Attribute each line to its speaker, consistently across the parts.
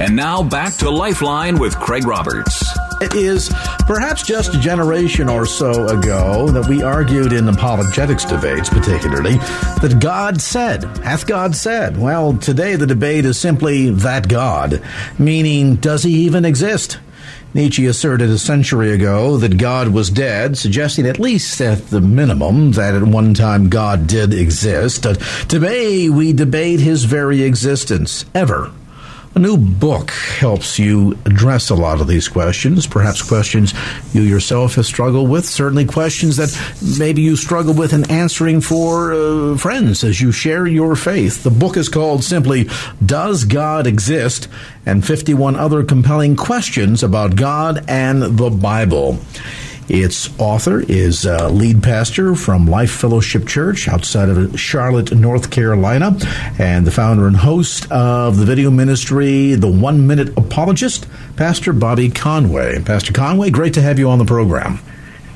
Speaker 1: And now back to Lifeline with Craig Roberts.
Speaker 2: It is perhaps just a generation or so ago that we argued in apologetics debates, particularly, that God said, hath God said? Well, today the debate is simply that God, meaning, does he even exist? Nietzsche asserted a century ago that God was dead, suggesting at least at the minimum that at one time God did exist. Today we debate his very existence, ever a new book helps you address a lot of these questions, perhaps questions you yourself have struggled with, certainly questions that maybe you struggle with in answering for uh, friends as you share your faith. The book is called simply Does God Exist? and 51 other compelling questions about God and the Bible. Its author is uh, lead pastor from Life Fellowship Church outside of Charlotte, North Carolina, and the founder and host of the video ministry, The One Minute Apologist, Pastor Bobby Conway. Pastor Conway, great to have you on the program.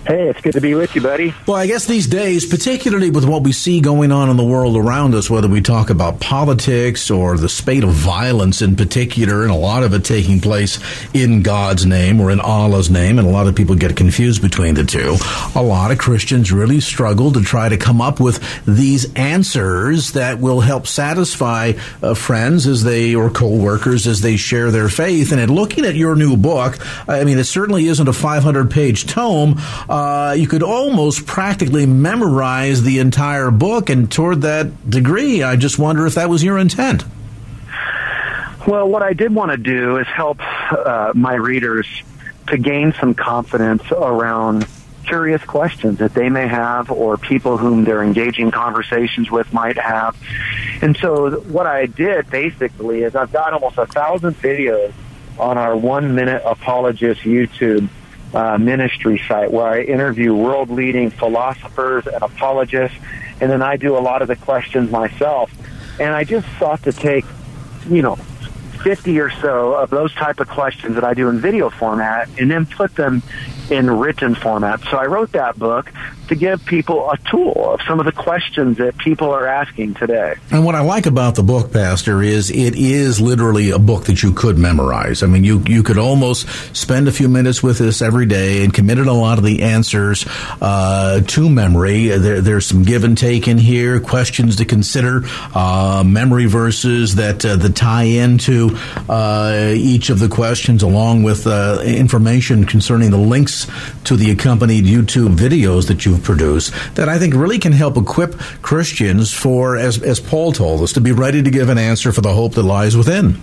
Speaker 3: Hey, it's good to be with you, buddy.
Speaker 2: Well, I guess these days, particularly with what we see going on in the world around us, whether we talk about politics or the spate of violence in particular, and a lot of it taking place in God's name or in Allah's name, and a lot of people get confused between the two. A lot of Christians really struggle to try to come up with these answers that will help satisfy uh, friends as they or co-workers as they share their faith. And in looking at your new book, I mean, it certainly isn't a 500 page tome. Uh, uh, you could almost practically memorize the entire book. And toward that degree, I just wonder if that was your intent.
Speaker 3: Well, what I did want to do is help uh, my readers to gain some confidence around curious questions that they may have or people whom they're engaging conversations with might have. And so what I did basically is I've got almost a thousand videos on our one minute apologist YouTube uh, ministry site where I interview world leading philosophers and apologists, and then I do a lot of the questions myself. And I just sought to take, you know, 50 or so of those type of questions that I do in video format and then put them in written format. So I wrote that book to give people a tool of some of the questions that people are asking today.
Speaker 2: And what I like about the book, Pastor, is it is literally a book that you could memorize. I mean, you you could almost spend a few minutes with this every day and committed a lot of the answers uh, to memory. There, there's some give and take in here, questions to consider, uh, memory verses that uh, that tie into uh, each of the questions, along with uh, information concerning the links to the accompanied YouTube videos that you've produced that I think really can help equip Christians for, as, as Paul told us, to be ready to give an answer for the hope that lies within.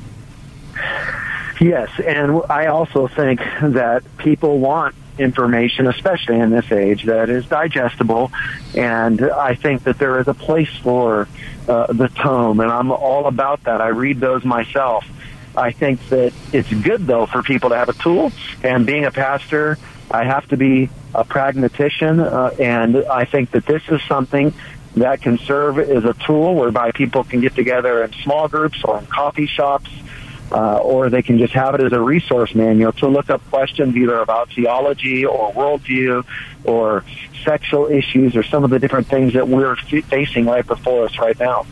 Speaker 3: Yes, and I also think that people want information, especially in this age, that is digestible. And I think that there is a place for uh, the tome, and I'm all about that. I read those myself. I think that it's good, though, for people to have a tool. And being a pastor, I have to be a pragmatician, uh, and I think that this is something that can serve as a tool whereby people can get together in small groups or in coffee shops, uh, or they can just have it as a resource manual to look up questions either about theology or worldview or sexual issues or some of the different things that we're facing right before us right now.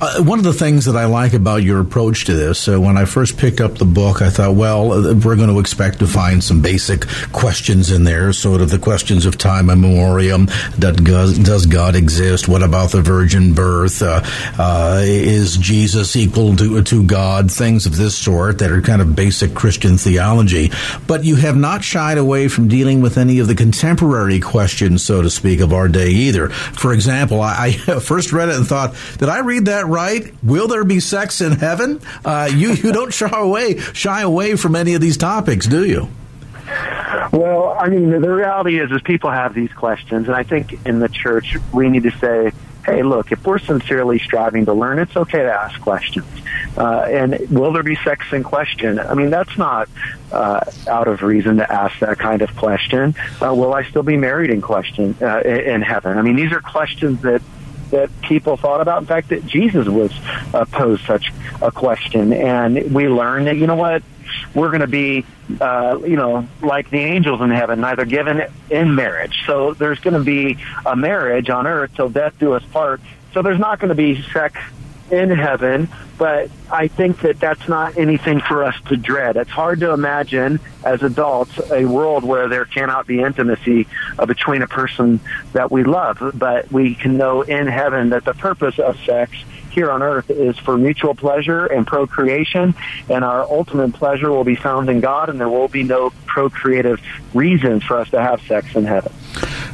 Speaker 2: Uh, one of the things that I like about your approach to this, uh, when I first picked up the book, I thought, well, uh, we're going to expect to find some basic questions in there, sort of the questions of time and memoriam. Does God exist? What about the virgin birth? Uh, uh, is Jesus equal to, to God? Things of this sort that are kind of basic Christian theology. But you have not shied away from dealing with any of the contemporary questions so to speak, of our day either. For example, I, I first read it and thought, did I read that right? Will there be sex in heaven? Uh, you you don't shy away shy away from any of these topics, do you?
Speaker 3: Well, I mean, the reality is, is people have these questions, and I think in the church we need to say, hey, look, if we're sincerely striving to learn, it's okay to ask questions. Uh, and will there be sex in question? I mean, that's not uh, out of reason to ask that kind of question. Uh, will I still be married in question uh, in heaven? I mean, these are questions that that people thought about. In fact, that Jesus was uh, posed such a question, and we learn that you know what we're going to be, uh, you know, like the angels in heaven, neither given in marriage. So there's going to be a marriage on earth till death do us part. So there's not going to be sex in heaven, but I think that that's not anything for us to dread. It's hard to imagine as adults a world where there cannot be intimacy uh, between a person that we love, but we can know in heaven that the purpose of sex here on earth is for mutual pleasure and procreation, and our ultimate pleasure will be found in God, and there will be no procreative reasons for us to have sex in heaven.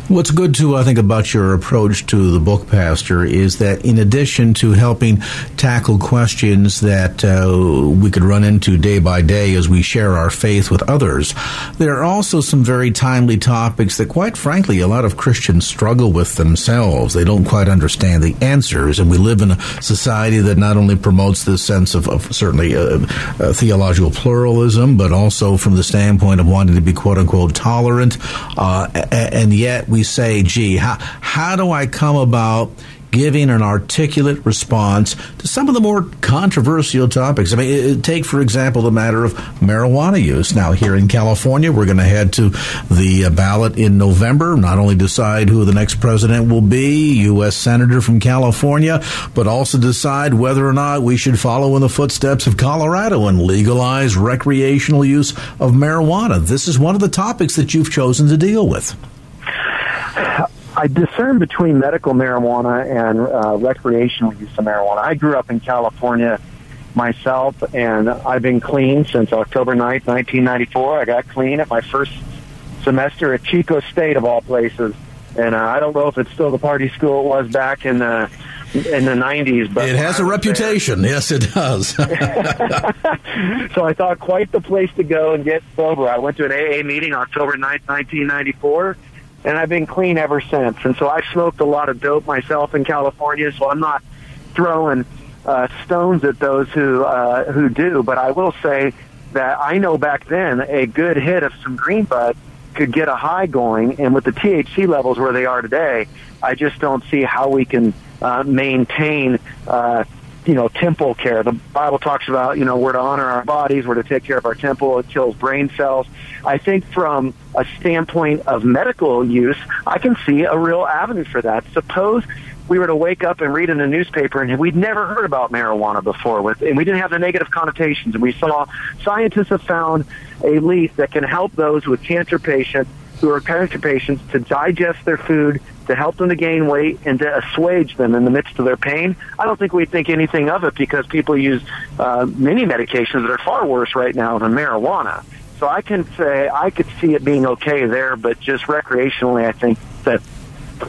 Speaker 2: What's good too, I think about your approach to the book, Pastor, is that in addition to helping tackle questions that uh, we could run into day by day as we share our faith with others, there are also some very timely topics that, quite frankly, a lot of Christians struggle with themselves. They don't quite understand the answers, and we live in a society that not only promotes this sense of, of certainly uh, uh, theological pluralism, but also from the standpoint of wanting to be quote unquote tolerant, uh, and yet we say, gee, how, how do I come about giving an articulate response to some of the more controversial topics. I mean, take, for example, the matter of marijuana use. Now, here in California, we're going to head to the uh, ballot in November, not only decide who the next president will be, U.S. Senator from California, but also decide whether or not we should follow in the footsteps of Colorado and legalize recreational use of marijuana. This is one of the topics that you've chosen to deal with.
Speaker 3: I discern between medical marijuana and uh, recreational use of marijuana. I grew up in California myself, and I've been clean since October 9th, 1994. I got clean at my first semester at Chico State, of all places. And uh, I don't know if it's still the party school it was back in the in the 90s. But
Speaker 2: it has a reputation. There. Yes, it does. so
Speaker 3: I thought quite the place to go and get sober. I went to an AA meeting October 9th, 1994 and I've been clean ever since. And so I smoked a lot of dope myself in California, so I'm not throwing uh, stones at those who uh, who do. But I will say that I know back then a good hit of some green bud could get a high going, and with the THC levels where they are today, I just don't see how we can uh, maintain uh, you know, temple care. The Bible talks about, you know, we're to honor our bodies, we're to take care of our temple, it kills brain cells. I think from a standpoint of medical use, I can see a real avenue for that. Suppose we were to wake up and read in the newspaper and we'd never heard about marijuana before with and we didn't have the negative connotations and we saw scientists have found a leaf that can help those with cancer patients who are cancer patients to digest their food to help them to gain weight and to assuage them in the midst of their pain, I don't think we'd think anything of it because people use uh, many medications that are far worse right now than marijuana. So I can say I could see it being okay there, but just recreationally, I think that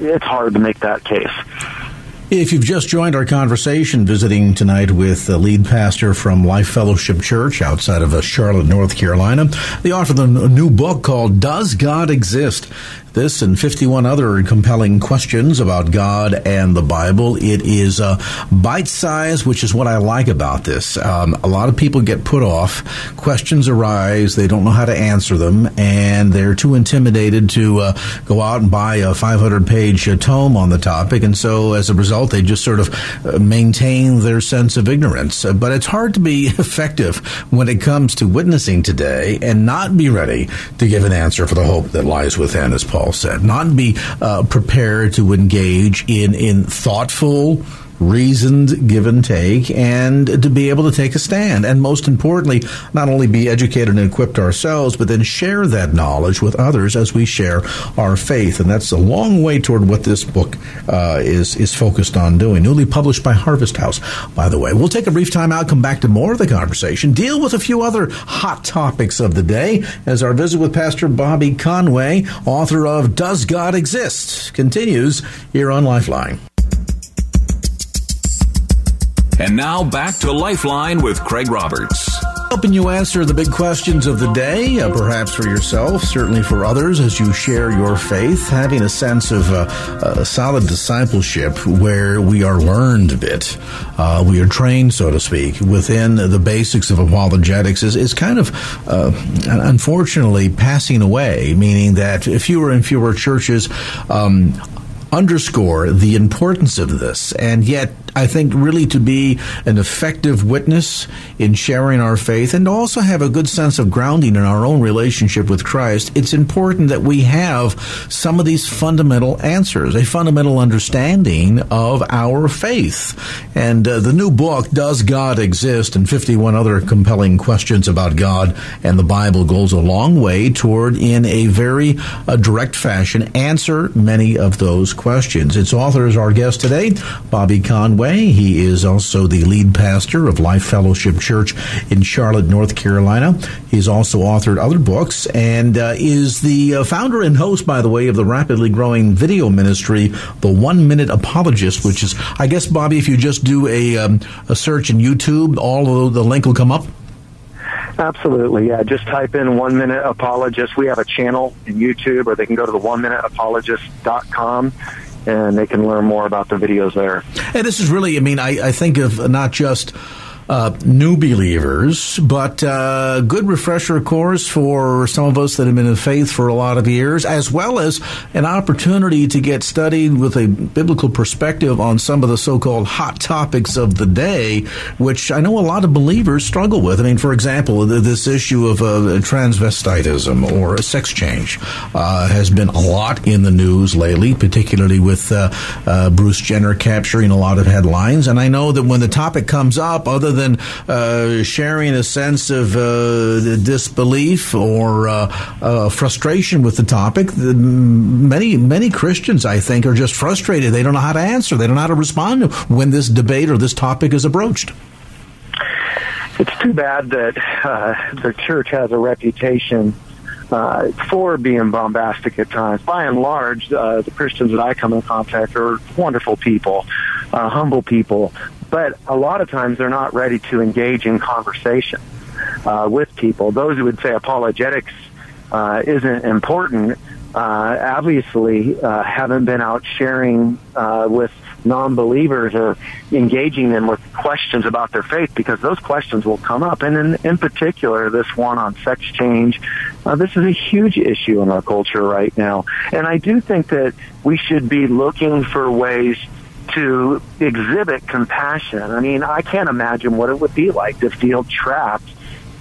Speaker 3: it's hard to make that case.
Speaker 2: If you've just joined our conversation, visiting tonight with the lead pastor from Life Fellowship Church outside of uh, Charlotte, North Carolina, the author of a new book called Does God Exist? This and 51 other compelling questions about God and the Bible. It is uh, bite size, which is what I like about this. Um, a lot of people get put off. Questions arise. They don't know how to answer them, and they're too intimidated to uh, go out and buy a 500 page uh, tome on the topic. And so as a result, they just sort of uh, maintain their sense of ignorance. Uh, but it's hard to be effective when it comes to witnessing today and not be ready to give an answer for the hope that lies within, as Paul Paul said, not be uh, prepared to engage in in thoughtful reasoned give and take, and to be able to take a stand. And most importantly, not only be educated and equipped ourselves, but then share that knowledge with others as we share our faith. And that's a long way toward what this book uh, is is focused on doing. Newly published by Harvest House, by the way. We'll take a brief time out, come back to more of the conversation, deal with a few other hot topics of the day as our visit with Pastor Bobby Conway, author of Does God Exist, continues here on Lifeline.
Speaker 1: And now back to Lifeline with Craig Roberts.
Speaker 2: helping you answer the big questions of the day, uh, perhaps for yourself, certainly for others as you share your faith, having a sense of uh, uh, solid discipleship where we are learned a bit, uh, we are trained, so to speak, within the basics of apologetics is, is kind of uh, unfortunately passing away, meaning that fewer and fewer churches um, underscore the importance of this, and yet I think really to be an effective witness in sharing our faith and also have a good sense of grounding in our own relationship with Christ, it's important that we have some of these fundamental answers, a fundamental understanding of our faith. And uh, the new book, Does God Exist? and 51 other compelling questions about God and the Bible goes a long way toward, in a very uh, direct fashion, answer many of those questions. Its author is our guest today, Bobby Conway. He is also the lead pastor of Life Fellowship Church in Charlotte, North Carolina. He's also authored other books and uh, is the uh, founder and host, by the way, of the rapidly growing video ministry, The One Minute Apologist, which is, I guess, Bobby, if you just do a, um, a search in YouTube, all of the link will come up.
Speaker 3: Absolutely, yeah. Just type in one minute apologist. We have a channel in YouTube, or they can go to the one minute apologist.com and they can learn more about the videos there.
Speaker 2: And this is really, I mean, I, I think of not just uh, new believers, but uh, good refresher course for some of us that have been in faith for a lot of years, as well as an opportunity to get studied with a biblical perspective on some of the so-called hot topics of the day, which I know a lot of believers struggle with. I mean, for example, this issue of uh, transvestitism or sex change uh, has been a lot in the news lately, particularly with uh, uh, Bruce Jenner capturing a lot of headlines. And I know that when the topic comes up, other than uh, sharing a sense of uh, disbelief or uh, uh, frustration with the topic, many many Christians, I think, are just frustrated. They don't know how to answer. They don't know how to respond when this debate or this topic is approached.
Speaker 3: It's too bad that uh, the church has a reputation uh, for being bombastic at times. By and large, uh, the Christians that I come in contact are wonderful people, uh, humble people, but a lot of times they're not ready to engage in conversation uh, with people. Those who would say apologetics uh, isn't important uh, obviously uh, haven't been out sharing uh, with non-believers or engaging them with questions about their faith because those questions will come up. And in, in particular, this one on sex change, uh, this is a huge issue in our culture right now. And I do think that we should be looking for ways to exhibit compassion. I mean, I can't imagine what it would be like to feel trapped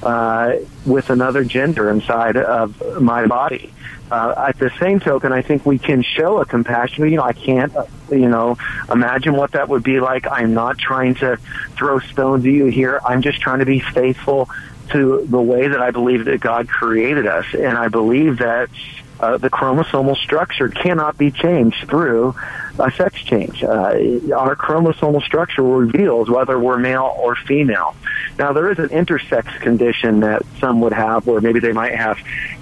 Speaker 3: uh, with another gender inside of my body. Uh, at the same token, I think we can show a compassion. You know, I can't, uh, you know, imagine what that would be like. I'm not trying to throw stones at you here. I'm just trying to be faithful to the way that I believe that God created us, and I believe that uh, the chromosomal structure cannot be changed through a sex change. Uh, our chromosomal structure reveals whether we're male or female. Now, there is an intersex condition that some would have where maybe they might have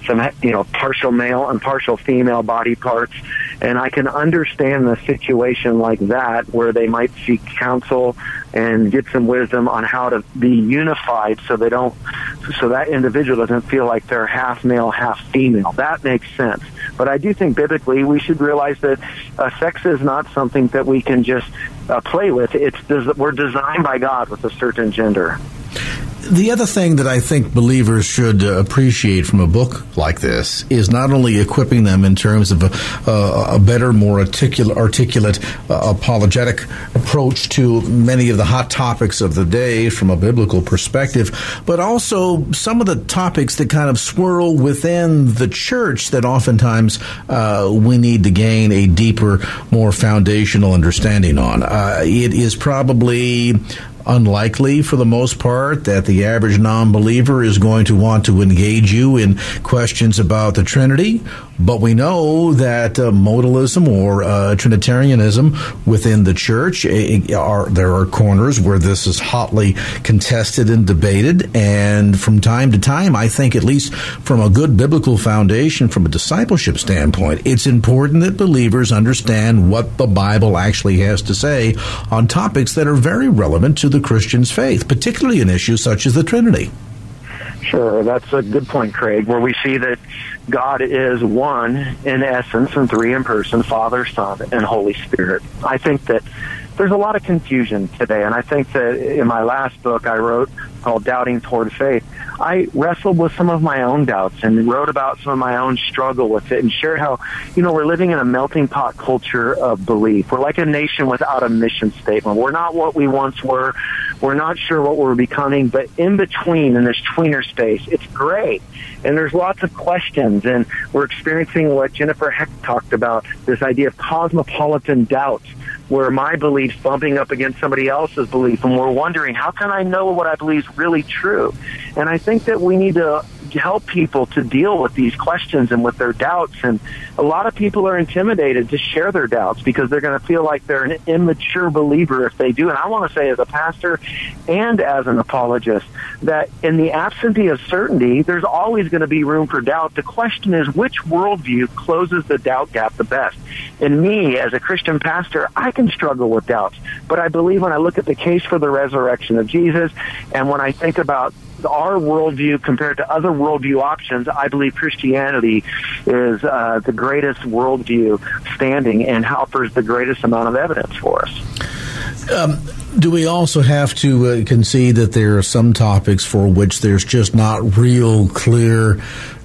Speaker 3: some, you know, partial male and partial female body parts. And I can understand the situation like that where they might seek counsel and get some wisdom on how to be unified so they don't, so that individual doesn't feel like they're half male, half female. That makes sense. But I do think biblically we should realize that uh, sex is not something that we can just uh, play with. It's des- we're designed by God with a certain gender.
Speaker 2: The other thing that I think believers should uh, appreciate from a book like this is not only equipping them in terms of a, a better, more articulate, uh, apologetic approach to many of the hot topics of the day from a biblical perspective, but also some of the topics that kind of swirl within the church that oftentimes uh, we need to gain a deeper, more foundational understanding on. Uh, it is probably unlikely for the most part that the average non believer is going to want to engage you in questions about the Trinity but we know that uh, modalism or uh, Trinitarianism within the church uh, are there are corners where this is hotly contested and debated, and from time to time, I think at least from a good biblical foundation, from a discipleship standpoint, it's important that believers understand what the Bible actually has to say on topics that are very relevant to the Christian's faith, particularly in issues such as the Trinity.
Speaker 3: Sure, that's a good point, Craig, where we see that God is one in essence and three in person, Father, Son, and Holy Spirit. I think that there's a lot of confusion today, and I think that in my last book I wrote called Doubting Toward Faith, I wrestled with some of my own doubts and wrote about some of my own struggle with it and shared how, you know, we're living in a melting pot culture of belief. We're like a nation without a mission statement. We're not what we once were. We're not sure what we're becoming, but in between, in this tweener space, it's great. And there's lots of questions, and we're experiencing what Jennifer Hecht talked about, this idea of cosmopolitan doubts where my belief's bumping up against somebody else's belief and we're wondering how can I know what I believe is really true? And I think that we need to help people to deal with these questions and with their doubts. And a lot of people are intimidated to share their doubts because they're going to feel like they're an immature believer if they do. And I want to say as a pastor and as an apologist that in the absentee of certainty, there's always going to be room for doubt. The question is which worldview closes the doubt gap the best? And me, as a Christian pastor, I can struggle with doubts. But I believe when I look at the case for the resurrection of Jesus and when I think about our worldview compared to other worldview options, I believe Christianity is uh, the greatest worldview standing and offers the greatest amount of evidence for us.
Speaker 2: Um, do we also have to uh, concede that there are some topics for which there's just not real clear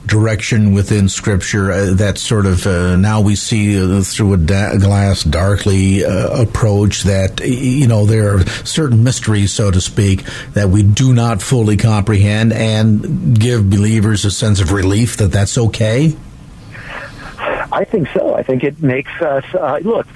Speaker 2: direction within Scripture. Uh, that sort of uh, now we see uh, through a da- glass darkly uh, approach that you know there are certain mysteries, so to speak, that we do not fully comprehend, and give believers a sense of relief that that's okay.
Speaker 3: I think so. I think it makes us uh, look.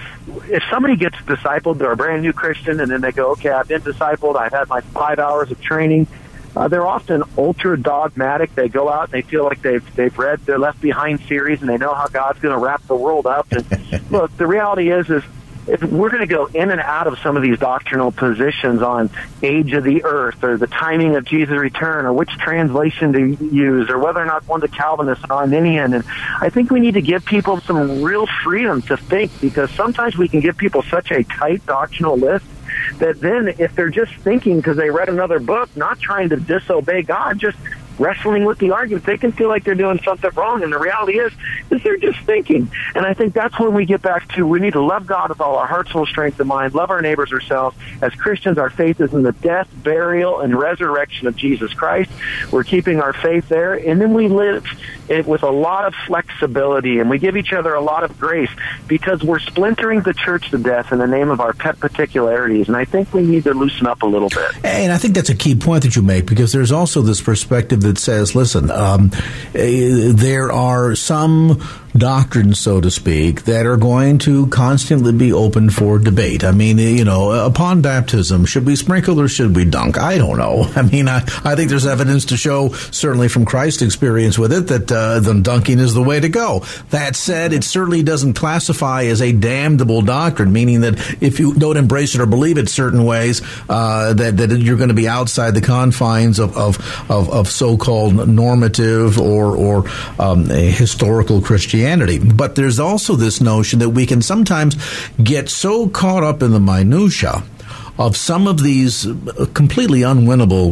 Speaker 3: If somebody gets discipled, they're a brand new Christian, and then they go, "Okay, I've been discipled. I've had my five hours of training." Uh, they're often ultra dogmatic. They go out and they feel like they've they've read their Left Behind series and they know how God's going to wrap the world up. And look, the reality is is we're going to go in and out of some of these doctrinal positions on age of the earth or the timing of Jesus' return or which translation to use or whether or not one's a Calvinist or Arminian. And I think we need to give people some real freedom to think because sometimes we can give people such a tight doctrinal list that then if they're just thinking because they read another book, not trying to disobey God, just wrestling with the argument, they can feel like they're doing something wrong. And the reality is, is they're just thinking. And I think that's when we get back to we need to love God with all our heart, soul, strength, and mind, love our neighbors ourselves. As Christians, our faith is in the death, burial, and resurrection of Jesus Christ. We're keeping our faith there. And then we live it with a lot of flexibility and we give each other a lot of grace because we're splintering the church to death in the name of our pet particularities. And I think we need to loosen up a little bit.
Speaker 2: And I think that's a key point that you make because there's also this perspective that says, listen, um, eh, there are some doctrines, so to speak, that are going to constantly be open for debate. I mean, you know, upon baptism, should we sprinkle or should we dunk? I don't know. I mean, I, I think there's evidence to show, certainly from Christ's experience with it, that uh, the dunking is the way to go. That said, it certainly doesn't classify as a damnable doctrine, meaning that if you don't embrace it or believe it certain ways, uh, that, that you're going to be outside the confines of, of, of, of so-called normative or, or um, historical Christianity. Christianity. But there's also this notion that we can sometimes get so caught up in the minutia of some of these completely unwinnable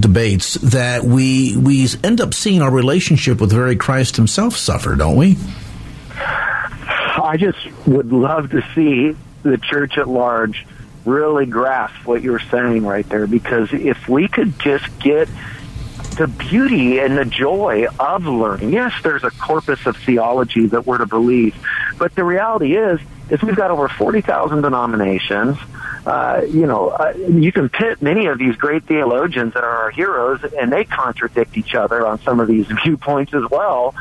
Speaker 2: debates that we we end up seeing our relationship with very Christ himself suffer, don't we?
Speaker 3: I just would love to see the church at large really grasp what you're saying right there because if we could just get the beauty and the joy of learning. Yes, there's a corpus of theology that we're to believe, but the reality is, is we've got over 40,000 denominations. Uh, you know, uh, you can pit many of these great theologians that are our heroes, and they contradict each other on some of these viewpoints as well.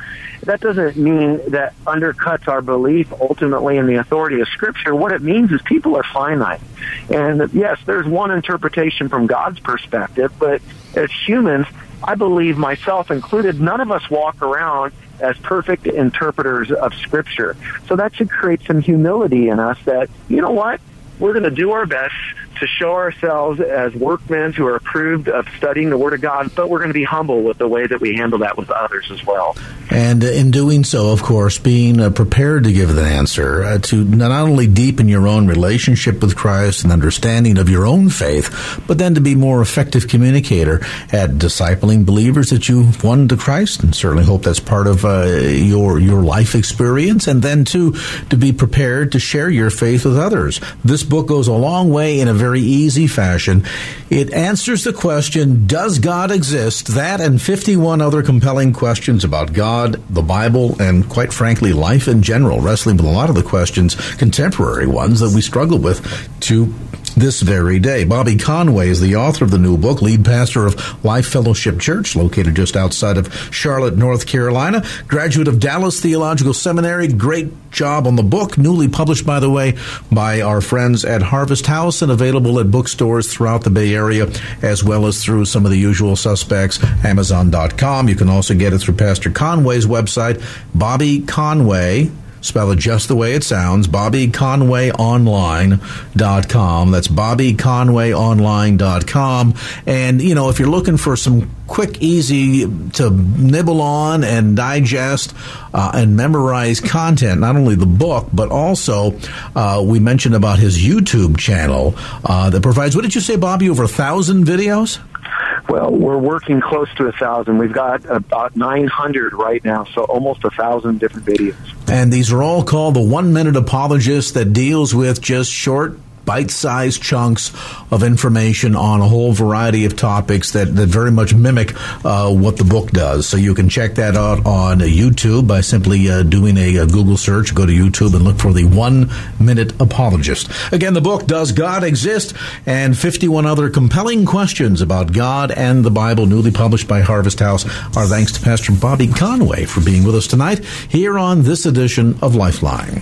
Speaker 3: That doesn't mean that undercuts our belief ultimately in the authority of Scripture. What it means is people are finite. And yes, there's one interpretation from God's perspective, but as humans, I believe myself included, none of us walk around as perfect interpreters of Scripture. So that should create some humility in us that, you know what? We're going to do our best to show ourselves as workmen who are approved of studying the Word of God, but we're going to be humble with the way that we handle that with others as well.
Speaker 2: And in doing so, of course, being uh, prepared to give the answer, uh, to not only deepen your own relationship with Christ and understanding of your own faith, but then to be more effective communicator at discipling believers that you've won to Christ, and certainly hope that's part of uh, your your life experience. And then too, to be prepared to share your faith with others. This book goes a long way in a very easy fashion. It answers the question, does God exist? That and 51 other compelling questions about God, the Bible, and quite frankly, life in general, wrestling with a lot of the questions, contemporary ones that we struggle with to this very day. Bobby Conway is the author of the new book, lead pastor of Life Fellowship Church, located just outside of Charlotte, North Carolina, graduate of Dallas Theological Seminary. Great job on the book, newly published, by the way, by our friends at Harvest House and available at bookstores throughout the Bay Area, as well as through some of the usual suspects, Amazon.com. You can also get it through Pastor Conway's website, Bobby Conway Spell it just the way it sounds. BobbyConwayOnline.com. That's BobbyConwayOnline.com. And, you know, if you're looking for some quick, easy to nibble on and digest uh, and memorize content, not only the book, but also uh, we mentioned about his YouTube channel uh, that provides, what did you say, Bobby, over a thousand videos?
Speaker 3: Well, we're working close to a thousand. We've got about 900 right now, so almost a thousand different videos.
Speaker 2: And these are all called the One Minute Apologist that deals with just short bite sized chunks of information on a whole variety of topics that, that very much mimic uh, what the book does. So you can check that out on YouTube by simply uh, doing a, a, Google search. Go to YouTube and look for the One Minute Apologist. Again, the book, Does God Exist? and 51 other compelling questions about God and the Bible, newly published by Harvest House. Our thanks to Pastor Bobby Conway for being with us tonight here on this edition of Lifeline.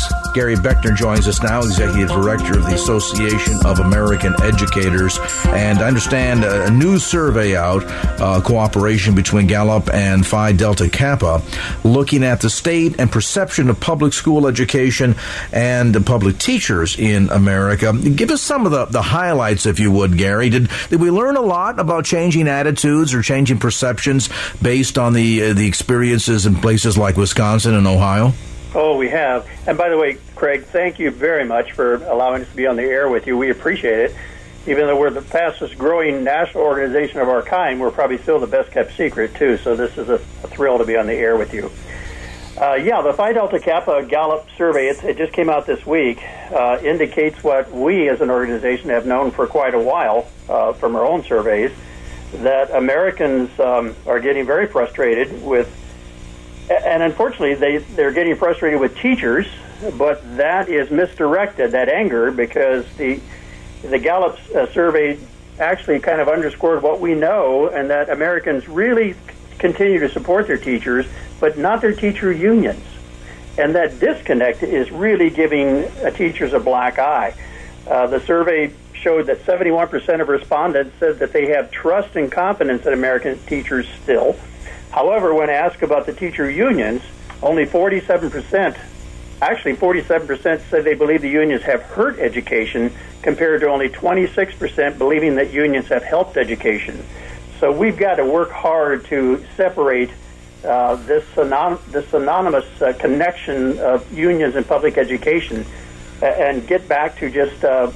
Speaker 2: Gary Beckner joins us now, Executive Director of the Association of American Educators. And I understand a new survey out, uh, cooperation between Gallup and Phi Delta Kappa, looking at the state and perception of public school education and public teachers in America. Give us some of the, the highlights, if you would, Gary. Did, did we learn a lot about changing attitudes or changing perceptions based on the, uh, the experiences in places like Wisconsin and Ohio?
Speaker 4: Oh, we have. And by the way, Craig, thank you very much for allowing us to be on the air with you. We appreciate it. Even though we're the fastest growing national organization of our kind, we're probably still the best kept secret, too. So this is a, a thrill to be on the air with you. Uh, yeah, the Phi Delta Kappa Gallup survey, it, it just came out this week, uh, indicates what we as an organization have known for quite a while uh, from our own surveys that Americans um, are getting very frustrated with and unfortunately, they they're getting frustrated with teachers, but that is misdirected that anger because the the Gallup uh, survey actually kind of underscored what we know, and that Americans really continue to support their teachers, but not their teacher unions, and that disconnect is really giving teachers a black eye. Uh, the survey showed that 71% of respondents said that they have trust and confidence in American teachers still. However, when asked about the teacher unions, only 47%, actually 47% said they believe the unions have hurt education, compared to only 26% believing that unions have helped education. So we've got to work hard to separate uh, this, anon- this anonymous uh, connection of unions and public education and get back to just uh,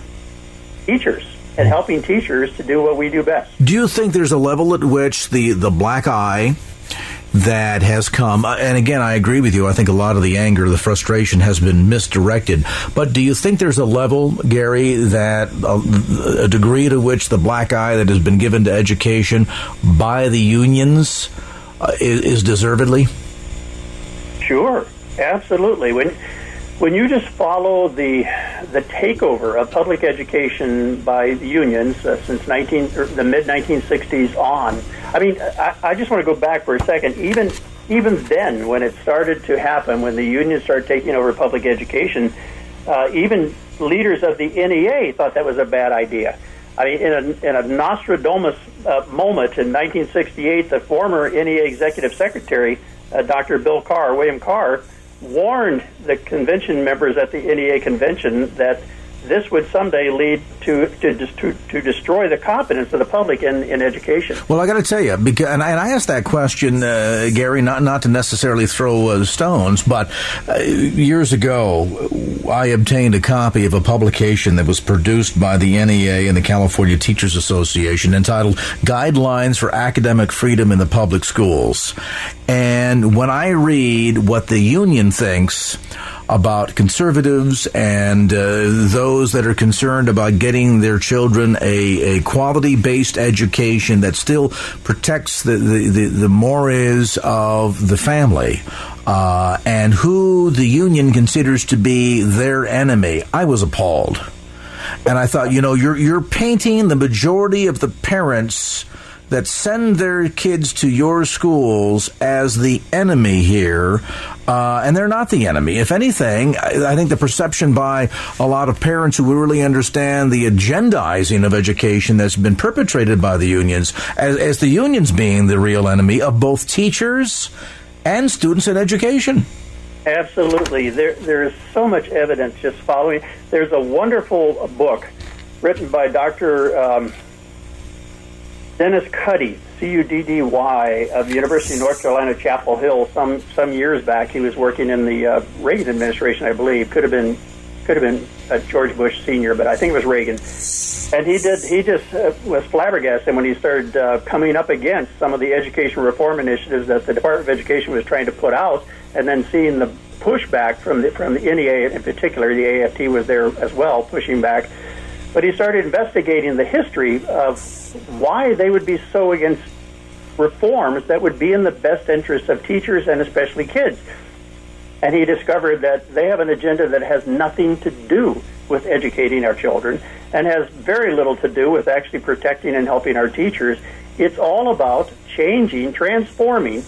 Speaker 4: teachers and helping teachers to do what we do best.
Speaker 2: Do you think there's a level at which the, the black eye that has come. And again, I agree with you. I think a lot of the anger, the frustration has been misdirected. But do you think there's a level, Gary, that a, uh, a degree to which the black eye that has been given to education by the unions uh, is, is deservedly?
Speaker 4: Sure, absolutely. When when you just follow the the takeover of public education by the unions uh, since 19 the mid 1960s on, I mean, I, I just want to go back for a second. Even even then, when it started to happen, when the unions started taking over public education, uh, even leaders of the NEA thought that was a bad idea. I mean, in a, in a Nostradamus uh, moment in 1968, the former NEA executive secretary, uh, Dr. Bill Carr, William Carr, warned the convention members at the NEA convention that this would someday lead to to, to, to destroy the confidence of the public in, in education.
Speaker 2: Well, I got to tell you, because, and I, and I asked that question, uh, Gary, not not to necessarily throw uh, stones, but uh, years ago, I obtained a copy of a publication that was produced by the NEA and the California Teachers Association entitled "Guidelines for Academic Freedom in the Public Schools," and when I read what the union thinks about conservatives and uh, those that are concerned about getting their children a, a quality based education that still protects the, the, the, the mores of the family. Uh, and who the union considers to be their enemy. I was appalled. And I thought, you know, you're, you're painting the majority of the parents that send their kids to your schools as the enemy here, uh, and they're not the enemy. If anything, I, I, think the perception by a lot of parents who really understand the agendizing of education that's been perpetrated by the unions, as, as the unions being the real enemy of both teachers and students in education.
Speaker 4: Absolutely. There, there is so much evidence just following. There's a wonderful book written by Dr. Um, Dennis Cuddy, C-U-D-D-Y, of the University of North Carolina, Chapel Hill. Some some years back, he was working in the uh, Reagan administration, I believe. Could have been could have been uh, George Bush Senior, but I think it was Reagan. And he did. He just uh, was flabbergasted when he started uh, coming up against some of the education reform initiatives that the Department of Education was trying to put out, and then seeing the pushback from the from the NEA in particular. The AFT was there as well, pushing back. But he started investigating the history of why they would be so against reforms that would be in the best interest of teachers and especially kids. And he discovered that they have an agenda that has nothing to do with educating our children and has very little to do with actually protecting and helping our teachers. It's all about changing, transforming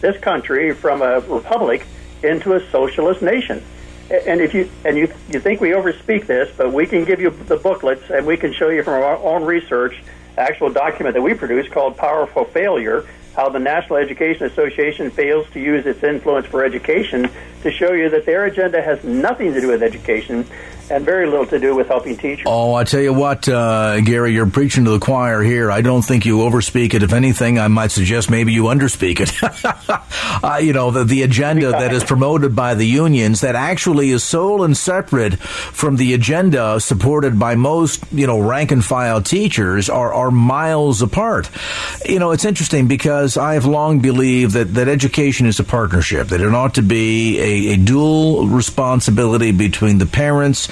Speaker 4: this country from a republic into a socialist nation and if you and you you think we overspeak this, but we can give you the booklets and we can show you from our own research, actual document that we produced called "Powerful Failure." How the National Education Association fails to use its influence for education to show you that their agenda has nothing to do with education and very little to do with helping teachers.
Speaker 2: Oh, I tell you what, uh, Gary, you're preaching to the choir here. I don't think you overspeak it. If anything, I might suggest maybe you underspeak it. uh, you know, the, the agenda that is promoted by the unions that actually is sole and separate from the agenda supported by most, you know, rank and file teachers are, are miles apart. You know, it's interesting because I have long believed that, that education is a partnership, that it ought to be a, a dual responsibility between the parents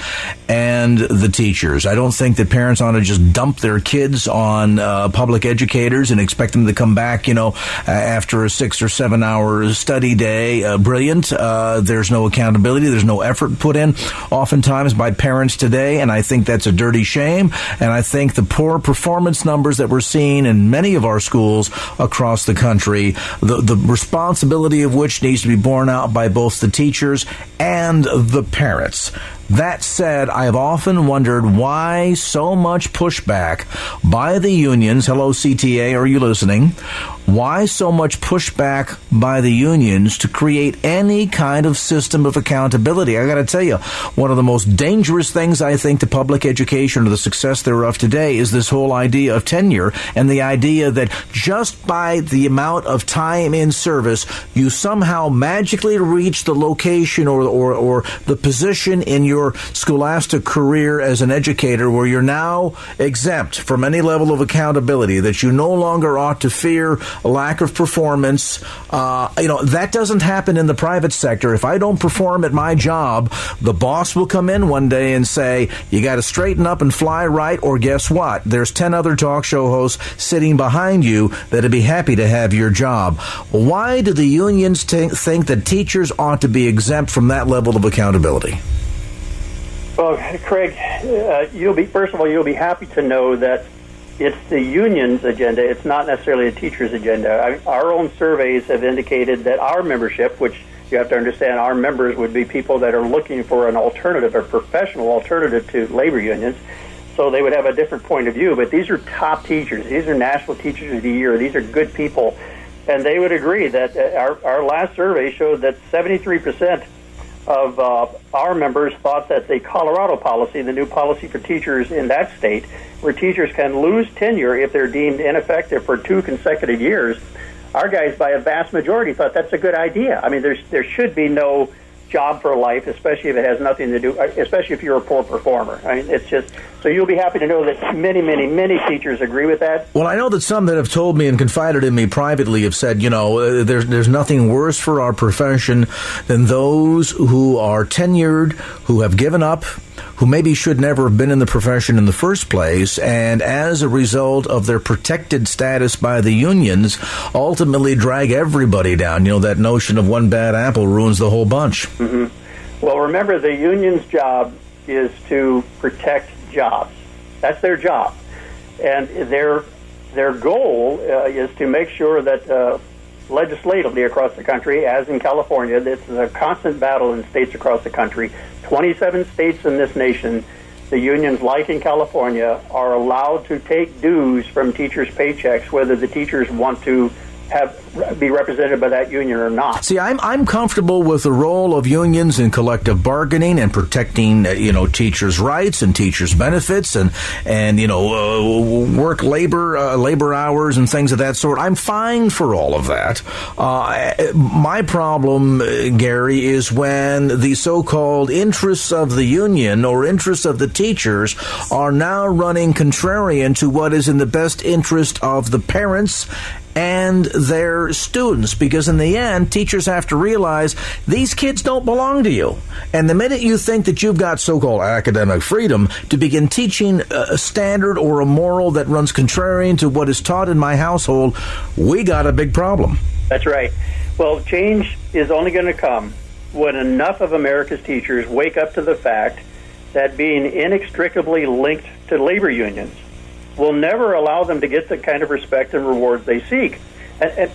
Speaker 2: and the teachers. I don't think that parents ought to just dump their kids on uh, public educators and expect them to come back, you know, after a six or seven hour study day. Uh, brilliant. Uh, there's no accountability. There's no effort put in, oftentimes by parents today, and I think that's a dirty shame. And I think the poor performance numbers that we're seeing in many of our schools across the country, the the responsibility of which needs to be borne out by both the teachers and the parents. That said, I have often wondered why so much pushback by the unions. Hello, CTA, are you listening? Why so much pushback by the unions to create any kind of system of accountability? I got to tell you, one of the most dangerous things I think to public education or the success thereof today is this whole idea of tenure and the idea that just by the amount of time in service, you somehow magically reach the location or, or, or the position in your scholastic career as an educator where you're now exempt from any level of accountability, that you no longer ought to fear a lack of performance. Uh, you know, that doesn't happen in the private sector. If I don't perform at my job, the boss will come in one day and say, you got to straighten up and fly right, or guess what? There's 10 other talk show hosts sitting behind you that'd be happy to have your job. Why do the unions t- think that teachers ought to be exempt from that level of accountability?
Speaker 4: Well, Craig, uh, you'll be first of all you'll be happy to know that it's the union's agenda. It's not necessarily a teacher's agenda. I, our own surveys have indicated that our membership, which you have to understand, our members would be people that are looking for an alternative, a professional alternative to labor unions. So they would have a different point of view. But these are top teachers. These are national teachers of the year. These are good people, and they would agree that uh, our our last survey showed that 73 percent of uh, our members thought that the Colorado policy, the new policy for teachers in that state, where teachers can lose tenure if they're deemed ineffective for two consecutive years, our guys, by a vast majority, thought that's a good idea. I mean, there's there should be no job for life, especially if it has nothing to do, especially if you're a poor performer. I mean, it's just so you'll be happy to know that many, many, many teachers agree with that.
Speaker 2: Well, I know that some that have told me and confided in me privately have said, you know, uh, there's there's nothing worse for our profession than those who are tenured, who have given up, who maybe should never have been in the profession in the first place, and as a result of their protected status by the unions, ultimately drag everybody down. You know, that notion of one bad apple ruins the whole bunch.
Speaker 4: Mm-hmm. Well, remember, the union's job is to protect jobs. That's their job, and their their goal uh, is to make sure that uh, legislatively across the country, as in California, this is a constant battle in states across the country. 27 states in this nation, the unions, like in California, are allowed to take dues from teachers' paychecks, whether the teachers want to have be represented by that union or not.
Speaker 2: See, I'm I'm comfortable with the role of unions in collective bargaining and protecting uh, you know teachers' rights and teachers' benefits and and you know uh, work labor uh, labor hours and things of that sort. I'm fine for all of that. Uh, my problem, uh, Gary, is when the so-called interests of the union or interests of the teachers are now running contrarian to what is in the best interest of the parents and their students because in the end teachers have to realize these kids don't belong to you. And the minute you think that you've got so-called academic freedom to begin teaching a standard or a moral that runs contrarian to what is taught in my household we got a big problem.
Speaker 4: That's right. Well change is only going to come when enough of america's teachers wake up to the fact that being inextricably linked to labor unions will never allow them to get the kind of respect and rewards they seek. And, and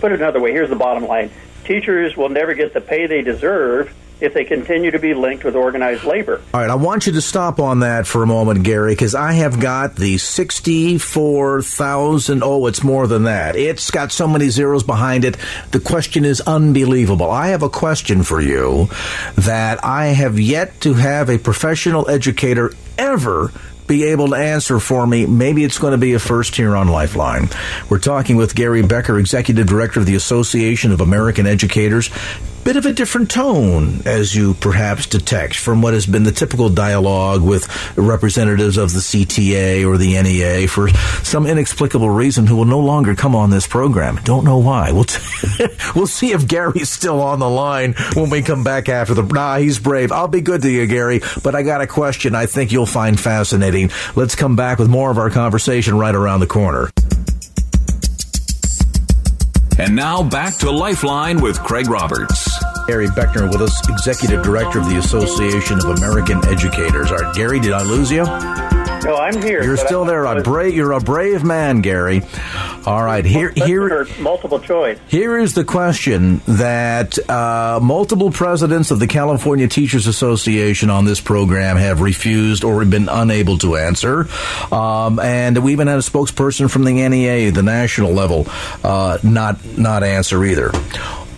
Speaker 4: put it another way, here's the bottom line: teachers will never get the pay they deserve if they continue to be linked with organized labor.
Speaker 2: All right, I want you to stop on that for a moment, Gary, because I have got the 64,000. Oh, it's more than that. It's got so many zeros behind it. The question is unbelievable. I have a question for you that I have yet to have a professional educator ever be able to answer for me. Maybe it's going to be a first here on Lifeline. We're talking with Gary Beckner, Executive Director of the Association of American Educators bit of a different tone, as you perhaps detect, from what has been the typical dialogue with representatives of the CTA or the NEA for some inexplicable reason who will no longer come on this program. Don't know why. We'll, t- we'll see if Gary's still on the line when we come back after the. Nah, he's brave. I'll be good to you, Gary, but I got a question I think you'll find fascinating. Let's come back with more of our conversation right around the corner.
Speaker 1: And now back to Lifeline with Craig Roberts.
Speaker 2: Gary Beckner with us, Executive Director of the Association of American Educators. All right, Gary, did I lose you?
Speaker 4: No, I'm here.
Speaker 2: You're still there. A brave, you're a brave man, Gary. All right, here, here,
Speaker 4: multiple choice.
Speaker 2: Here is the question that uh, multiple presidents of the California Teachers Association on this program have refused or been unable to answer, um, and we even had a spokesperson from the NEA, the national level, uh, not not answer either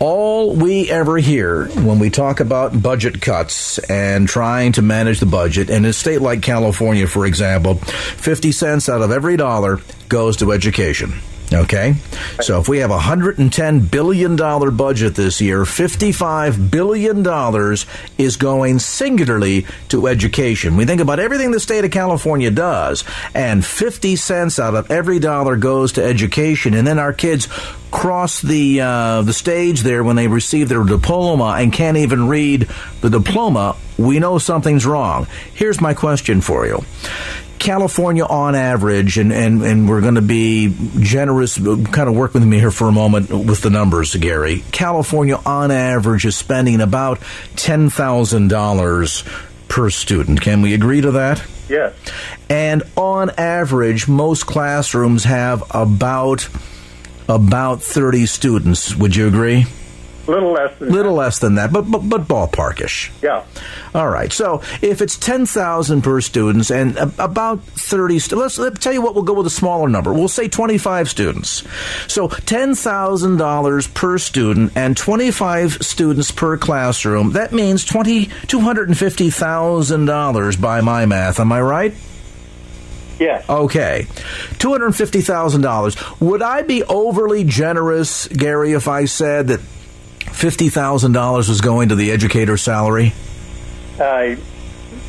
Speaker 2: all we ever hear when we talk about budget cuts and trying to manage the budget, in a state like California, for example, 50 cents out of every dollar goes to education. Okay? So if we have a $110 billion budget this year, $55 billion is going singularly to education. We think about everything the state of California does, and 50 cents out of every dollar goes to education, and then our kids cross the uh, the stage there when they receive their diploma and can't even read the diploma, we know something's wrong. Here's my question for you. California on average, and, and, and we're going to be generous, kind of work with me here for a moment with the numbers, Gary. California on average is spending about $10,000 per student. Can we agree to that?
Speaker 4: Yes.
Speaker 2: And on average, most classrooms have about about 30 students. Would you agree?
Speaker 4: Little less than
Speaker 2: little less than that, but but, but ballparkish.
Speaker 4: Yeah.
Speaker 2: All right. So if it's ten thousand per students and about thirty, st- let's, let's tell you what. We'll go with a smaller number. We'll say twenty-five students. So ten thousand dollars per student and twenty-five students per classroom. That means twenty two hundred and fifty thousand dollars by my math. Am I right?
Speaker 4: Yes.
Speaker 2: Okay. $250,000. Would I be overly generous, Gary, if I said that $50,000 was going to the educator's salary?
Speaker 4: Uh,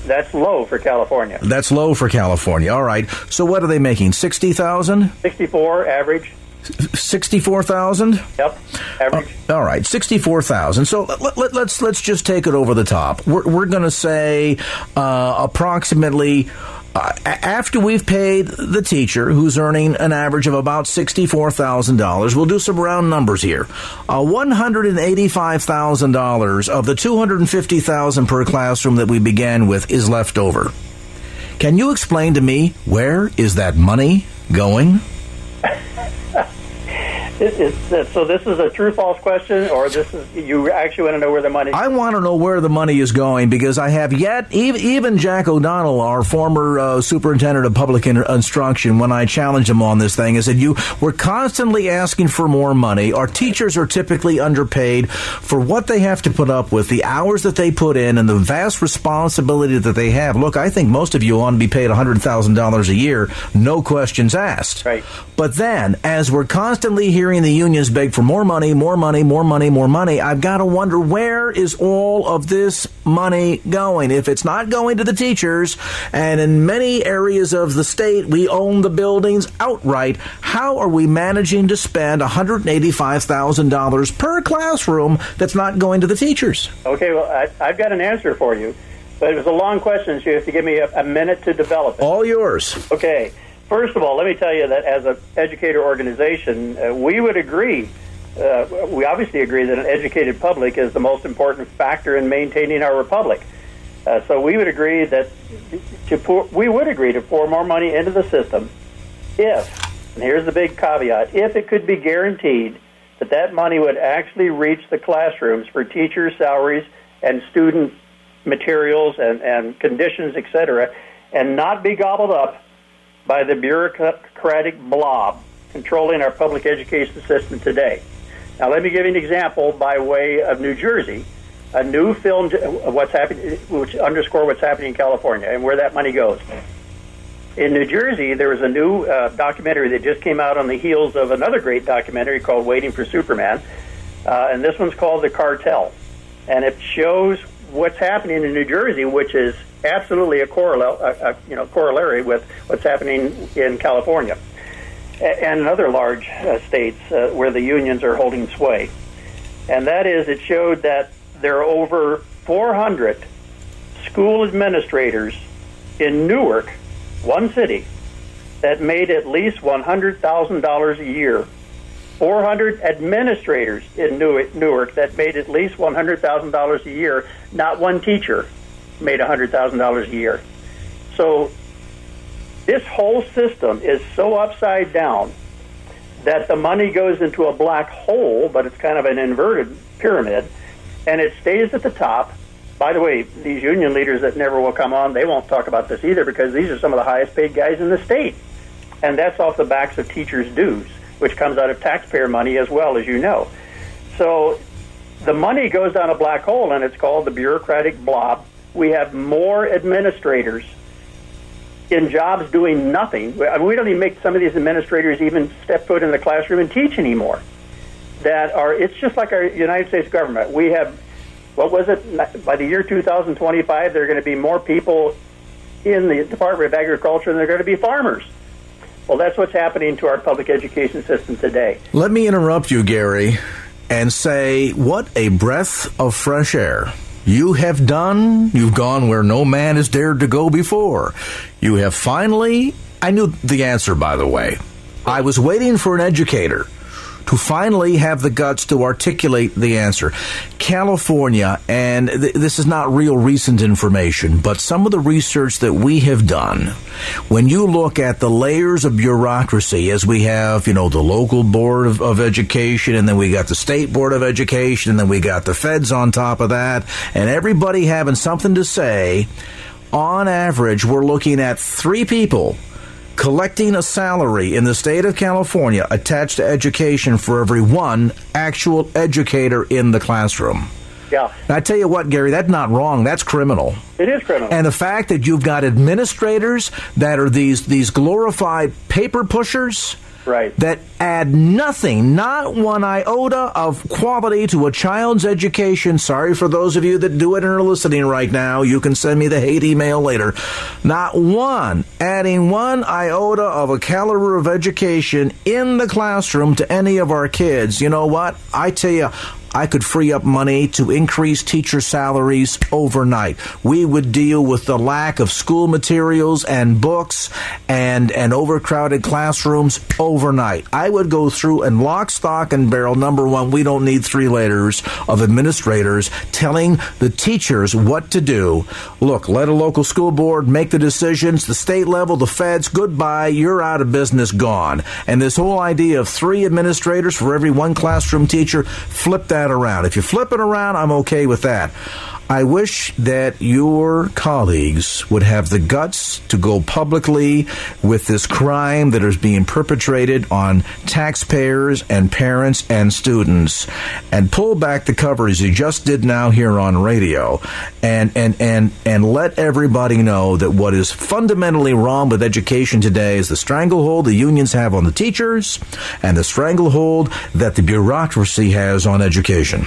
Speaker 4: that's low for California.
Speaker 2: That's low for California. All right. So what are they making? 60,000?
Speaker 4: 64 average.
Speaker 2: 64,000?
Speaker 4: Yep. Average.
Speaker 2: Uh, all right, 64,000. So let, let, let's, let's just take it over the top. We're, we're going to say uh, approximately uh, after we've paid the teacher who's earning an average of about $64,000, we'll do some round numbers here. Uh, $185,000 of the $250,000 per classroom that we began with is left over. Can you explain to me where is that money going?
Speaker 4: It, it, so this is a true false question, or this is you actually want to know where the money?
Speaker 2: I want to know where the money is going because I have yet even, even Jack O'Connell, our former uh, superintendent of public instruction, when I challenged him on this thing, I said, "You we're constantly asking for more money. Our teachers are typically underpaid for what they have to put up with, the hours that they put in, and the vast responsibility that they have. Look, I think most of you ought to be paid hundred thousand dollars a year, no questions asked.
Speaker 4: Right.
Speaker 2: But then, as we're constantly hearing hearing the unions beg for more money, more money, more money, more money, I've got to wonder where is all of this money going? If it's not going to the teachers, and in many areas of the state we own the buildings outright, how are we managing to spend $185,000 per classroom that's not going to the teachers?
Speaker 4: Okay, well, I, I've got an answer for you. But it was a long question, so you have to give me a, a minute to develop it.
Speaker 2: All yours.
Speaker 4: Okay. First of all, let me tell you that as an educator organization, uh, we would agree. Uh, we obviously agree that an educated public is the most important factor in maintaining our republic. Uh, so we would agree that to pour, we would agree to pour more money into the system if, and here's the big caveat, if it could be guaranteed that that money would actually reach the classrooms for teachers' salaries and student materials and, and conditions, etc., and not be gobbled up by the bureaucratic blob controlling our public education system today. Now, let me give you an example by way of New Jersey. A new film, what's happening, which underscore what's happening in California and where that money goes. In New Jersey, there was a new uh, documentary that just came out on the heels of another great documentary called Waiting for Superman, uh, and this one's called The Cartel, and it shows what's happening in New Jersey, which is absolutely a, correl- a, a you know corollary with what's happening in California and other large uh, states uh, where the unions are holding sway. And that is, it showed that there are over 400 school administrators in Newark, one city, that made at least $100,000 a year. 400 administrators in Newark that made at least $100,000 a year, not one teacher made $100,000 a year. So this whole system is so upside down that the money goes into a black hole, but it's kind of an inverted pyramid, and it stays at the top. By the way, these union leaders that never will come on, they won't talk about this either because these are some of the highest paid guys in the state. And that's off the backs of teachers' dues, which comes out of taxpayer money as well, as you know. So the money goes down a black hole, and it's called the bureaucratic blob we have more administrators in jobs doing nothing. we don't even make some of these administrators even step foot in the classroom and teach anymore. That are it's just like our United States government. We have what was it by the year 2025? There are going to be more people in the Department of Agriculture than there are going to be farmers. Well, that's what's happening to our public education system today.
Speaker 2: Let me interrupt you, Gary, and say what a breath of fresh air you have done, you've gone where no man has dared to go before. You have finally, I knew the answer, by the way. I was waiting for an educator to finally have the guts to articulate the answer. California, and th- this is not real recent information, but some of the research that we have done, when you look at the layers of bureaucracy, as we have, you know, the local board of, of education, and then we got the state board of education, and then we got the feds on top of that, and everybody having something to say, on average, we're looking at three people collecting a salary in the state of California attached to education for every one actual educator in the classroom.
Speaker 4: Yeah.
Speaker 2: And I tell you what, Gary, that's not wrong. That's criminal.
Speaker 4: It is criminal.
Speaker 2: And the fact that you've got administrators that are these these glorified paper pushers
Speaker 4: right.
Speaker 2: that add nothing, not one iota of quality to a child's education. Sorry for those of you that do it and are listening right now. You can send me the hate email later. Not one adding one iota of a caliber of education in the classroom to any of our kids. You know what? I tell you, I could free up money to increase teacher salaries overnight. We would deal with the lack of school materials and books and, and overcrowded classrooms overnight. I would go through and lock, stock, and barrel. Number one, we don't need three layers of administrators telling the teachers what to do. Look, let a local school board make the decisions. The state level, the feds, goodbye. You're out of business, gone. And this whole idea of three administrators for every one classroom teacher, flip that around. If you flip it around, I'm okay with that. I wish that your colleagues would have the guts to go publicly with this crime that is being perpetrated on taxpayers and parents and students and pull back the cover as you just did now here on radio and and and and let everybody know that what is fundamentally wrong with education today is the stranglehold the unions have on the teachers and the stranglehold that the bureaucracy has on education.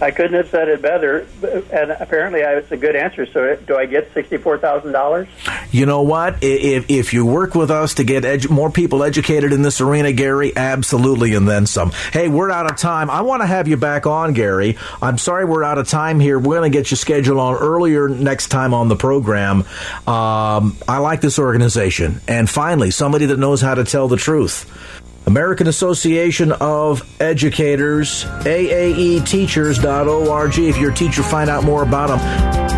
Speaker 4: I couldn't have said it better, and apparently it's a good answer. So, do I get sixty-four thousand dollars?
Speaker 2: You know what? If if you work with us to get edu- more people educated in this arena, Gary, absolutely, and then some. Hey, we're out of time. I want to have you back on, Gary. I'm sorry we're out of time here. We're going to get you scheduled on earlier next time on the program. Um, I like this organization, and finally, somebody that knows how to tell the truth. American Association of Educators, AAEteachers.org. If you're a teacher, find out more about them.